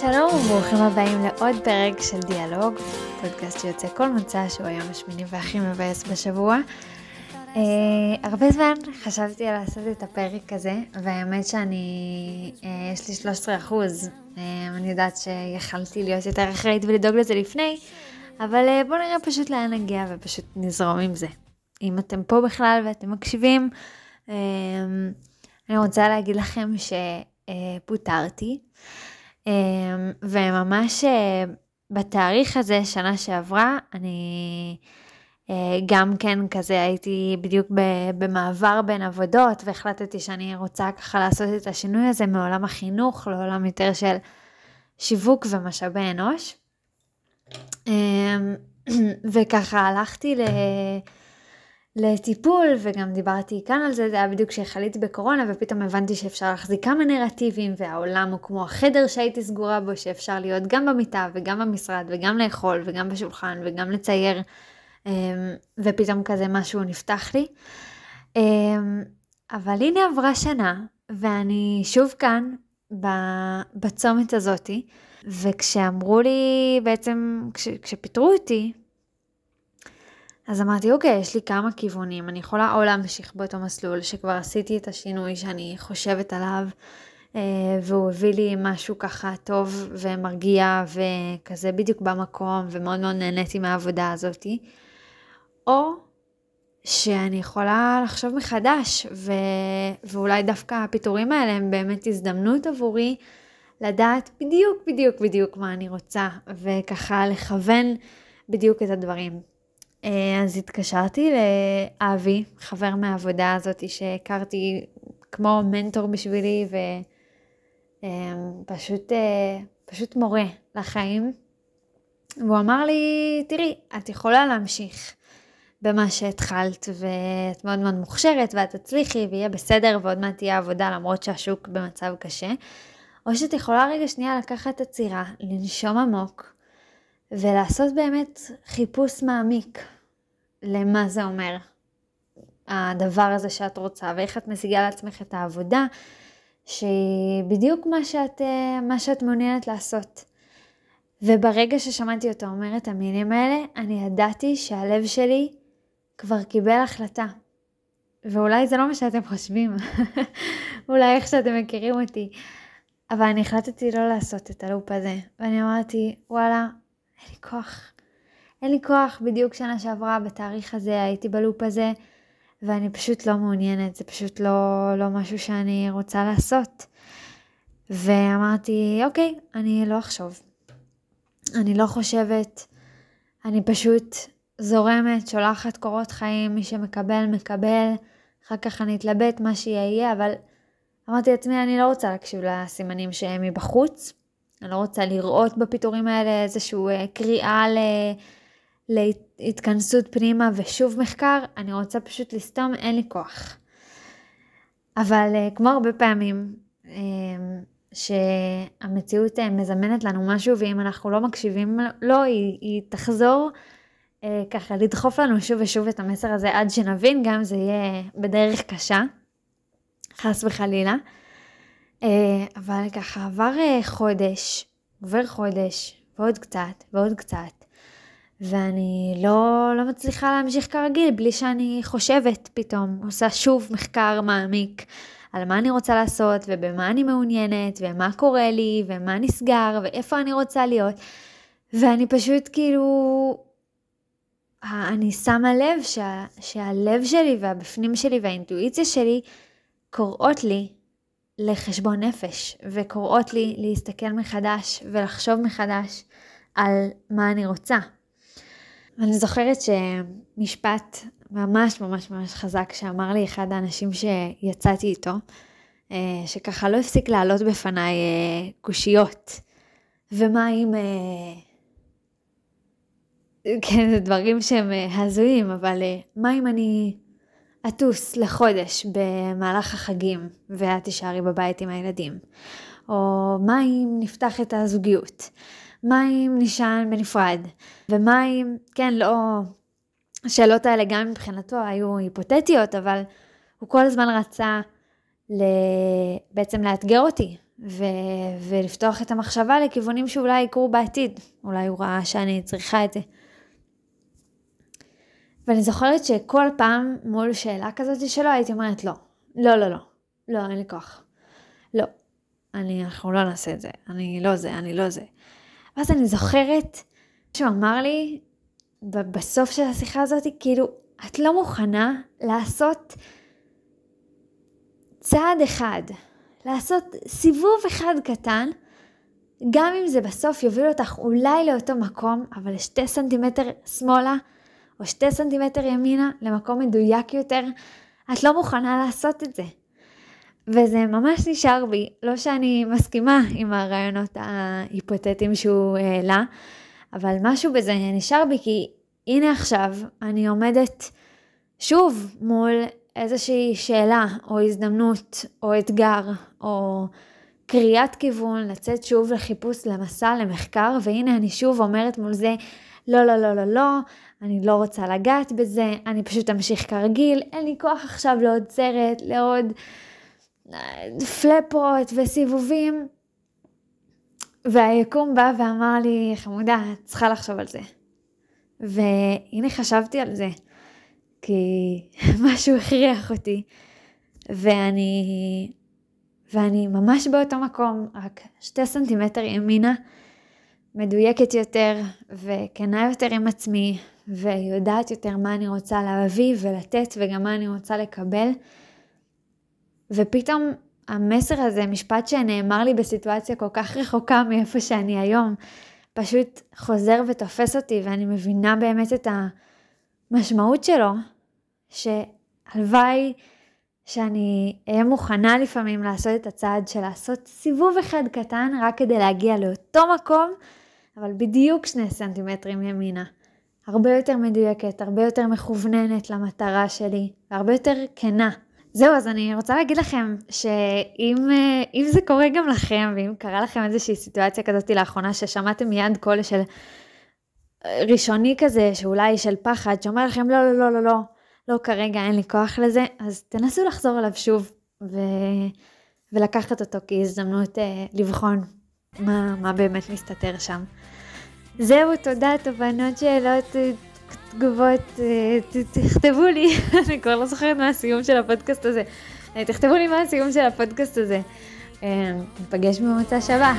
שלום וברוכים הבאים לעוד פרק של דיאלוג, פודקאסט שיוצא כל מוצא שהוא היום השמיני והכי מבאס בשבוע. Uh, הרבה זמן חשבתי על לעשות את הפרק הזה, והאמת שאני, uh, יש לי 13 אחוז, uh, אני יודעת שיכלתי להיות יותר אחראית ולדאוג לזה לפני, אבל uh, בואו נראה פשוט לאן נגיע ופשוט נזרום עם זה. אם אתם פה בכלל ואתם מקשיבים, uh, אני רוצה להגיד לכם שפוטרתי. Uh, וממש אה, בתאריך הזה, שנה שעברה, אני אה, גם כן כזה הייתי בדיוק במעבר בין עבודות, והחלטתי שאני רוצה ככה לעשות את השינוי הזה מעולם החינוך לעולם יותר של שיווק ומשאבי אנוש. אמ, וככה הלכתי ל... לטיפול, וגם דיברתי כאן על זה, זה היה בדיוק כשחליתי בקורונה, ופתאום הבנתי שאפשר להחזיק כמה נרטיבים, והעולם הוא כמו החדר שהייתי סגורה בו, שאפשר להיות גם במיטה, וגם במשרד, וגם לאכול, וגם בשולחן, וגם לצייר, אמ, ופתאום כזה משהו נפתח לי. אמ, אבל הנה עברה שנה, ואני שוב כאן, בצומת הזאתי, וכשאמרו לי, בעצם, כש, כשפיטרו אותי, אז אמרתי, אוקיי, יש לי כמה כיוונים, אני יכולה או להמשיך באותו מסלול, שכבר עשיתי את השינוי שאני חושבת עליו, אה, והוא הביא לי משהו ככה טוב ומרגיע וכזה בדיוק במקום, ומאוד מאוד נהניתי מהעבודה הזאתי, או שאני יכולה לחשוב מחדש, ו... ואולי דווקא הפיטורים האלה הם באמת הזדמנות עבורי לדעת בדיוק בדיוק בדיוק מה אני רוצה, וככה לכוון בדיוק את הדברים. אה, אז התקשרתי לאבי, חבר מהעבודה הזאת שהכרתי כמו מנטור בשבילי ופשוט אה, פשוט מורה לחיים. והוא אמר לי, תראי, את יכולה להמשיך במה שהתחלת ואת מאוד מאוד מוכשרת ואת תצליחי ויהיה בסדר ועוד מעט תהיה עבודה למרות שהשוק במצב קשה. או שאת יכולה רגע שנייה לקחת את הצירה, לנשום עמוק ולעשות באמת חיפוש מעמיק למה זה אומר הדבר הזה שאת רוצה ואיך את משיגה לעצמך את העבודה שהיא בדיוק מה שאת, מה שאת מעוניינת לעשות. וברגע ששמעתי אותו אומר את המילים האלה, אני ידעתי שהלב שלי כבר קיבל החלטה. ואולי זה לא מה שאתם חושבים, אולי איך שאתם מכירים אותי, אבל אני החלטתי לא לעשות את הלופ הזה, ואני אמרתי, וואלה, אין לי כוח. אין לי כוח, בדיוק שנה שעברה בתאריך הזה הייתי בלופ הזה, ואני פשוט לא מעוניינת, זה פשוט לא, לא משהו שאני רוצה לעשות. ואמרתי, אוקיי, אני לא אחשוב. אני לא חושבת, אני פשוט זורמת, שולחת קורות חיים, מי שמקבל, מקבל, אחר כך אני אתלבט מה שיהיה, אבל אמרתי לעצמי, אני לא רוצה להקשיב לסימנים שהם מבחוץ. אני לא רוצה לראות בפיטורים האלה איזושהי אה, קריאה ל... להתכנסות פנימה ושוב מחקר, אני רוצה פשוט לסתום, אין לי כוח. אבל אה, כמו הרבה פעמים, אה, שהמציאות אה, מזמנת לנו משהו ואם אנחנו לא מקשיבים לו, היא, היא תחזור ככה לדחוף לנו שוב ושוב את המסר הזה עד שנבין, גם זה יהיה בדרך קשה, חס וחלילה. אבל ככה עבר חודש, עובר חודש, ועוד קצת, ועוד קצת. ואני לא, לא מצליחה להמשיך כרגיל בלי שאני חושבת פתאום, עושה שוב מחקר מעמיק על מה אני רוצה לעשות ובמה אני מעוניינת ומה קורה לי ומה נסגר ואיפה אני רוצה להיות. ואני פשוט כאילו, אני שמה לב שה, שהלב שלי והבפנים שלי והאינטואיציה שלי קוראות לי לחשבון נפש וקוראות לי להסתכל מחדש ולחשוב מחדש על מה אני רוצה. אני זוכרת שמשפט ממש ממש ממש חזק שאמר לי אחד האנשים שיצאתי איתו, אה, שככה לא הפסיק לעלות בפניי אה, קושיות. ומה אם... אה, כן, זה דברים שהם הזויים, אבל מה אם אני אטוס לחודש במהלך החגים ואת תישארי בבית עם הילדים? או מה אם נפתח את הזוגיות? מה אם נשען בנפרד? ומה אם, כן, לא, השאלות האלה גם מבחינתו היו היפותטיות, אבל הוא כל הזמן רצה ל... בעצם לאתגר אותי ו- ולפתוח את המחשבה לכיוונים שאולי יקרו בעתיד. אולי הוא ראה שאני צריכה את זה. ואני זוכרת שכל פעם מול שאלה כזאת שלו הייתי אומרת לא, לא, לא, לא, לא, אין לי כוח. לא, אני, אנחנו לא נעשה את זה, אני לא זה, אני לא זה. ואז אני זוכרת שהוא אמר לי בסוף של השיחה הזאת, כאילו, את לא מוכנה לעשות צעד אחד, לעשות סיבוב אחד קטן, גם אם זה בסוף יוביל אותך אולי לאותו מקום, אבל שתי סנטימטר שמאלה, או שתי סנטימטר ימינה, למקום מדויק יותר, את לא מוכנה לעשות את זה. וזה ממש נשאר בי, לא שאני מסכימה עם הרעיונות ההיפותטיים שהוא העלה, אבל משהו בזה נשאר בי כי הנה עכשיו אני עומדת שוב מול איזושהי שאלה או הזדמנות או אתגר או קריאת כיוון, לצאת שוב לחיפוש, למסע, למחקר, והנה אני שוב אומרת מול זה, לא, לא, לא, לא, לא, אני לא רוצה לגעת בזה, אני פשוט אמשיך כרגיל, אין לי כוח עכשיו לעוד סרט, לעוד פלפות וסיבובים. והיקום בא ואמר לי, חמודה, את צריכה לחשוב על זה. והנה חשבתי על זה, כי משהו הכריח אותי, ואני, ואני ממש באותו מקום, רק שתי סנטימטר ימינה, מדויקת יותר וכנה יותר עם עצמי, ויודעת יותר מה אני רוצה להביא ולתת וגם מה אני רוצה לקבל. ופתאום המסר הזה, משפט שנאמר לי בסיטואציה כל כך רחוקה מאיפה שאני היום, פשוט חוזר ותופס אותי ואני מבינה באמת את המשמעות שלו, שהלוואי שאני אהיה מוכנה לפעמים לעשות את הצעד של לעשות סיבוב אחד קטן רק כדי להגיע לאותו מקום, אבל בדיוק שני סנטימטרים ימינה. הרבה יותר מדויקת, הרבה יותר מכווננת למטרה שלי, והרבה יותר כנה. זהו, אז אני רוצה להגיד לכם שאם אה, זה קורה גם לכם, ואם קרה לכם איזושהי סיטואציה כזאת לאחרונה ששמעתם מיד קול של אה, ראשוני כזה, שאולי של פחד, שאומר לכם לא, לא, לא, לא, לא, לא כרגע, אין לי כוח לזה, אז תנסו לחזור אליו שוב ו... ולקחת אותו כהזדמנות אה, לבחון מה, מה באמת מסתתר שם. זהו, תודה, תובנות, שאלות, תגובות, אה, תכתבו לי, אני כבר לא זוכרת מה הסיום של הפודקאסט הזה, אה, תכתבו לי מה הסיום של הפודקאסט הזה. אה, ניפגש במוצא שבת.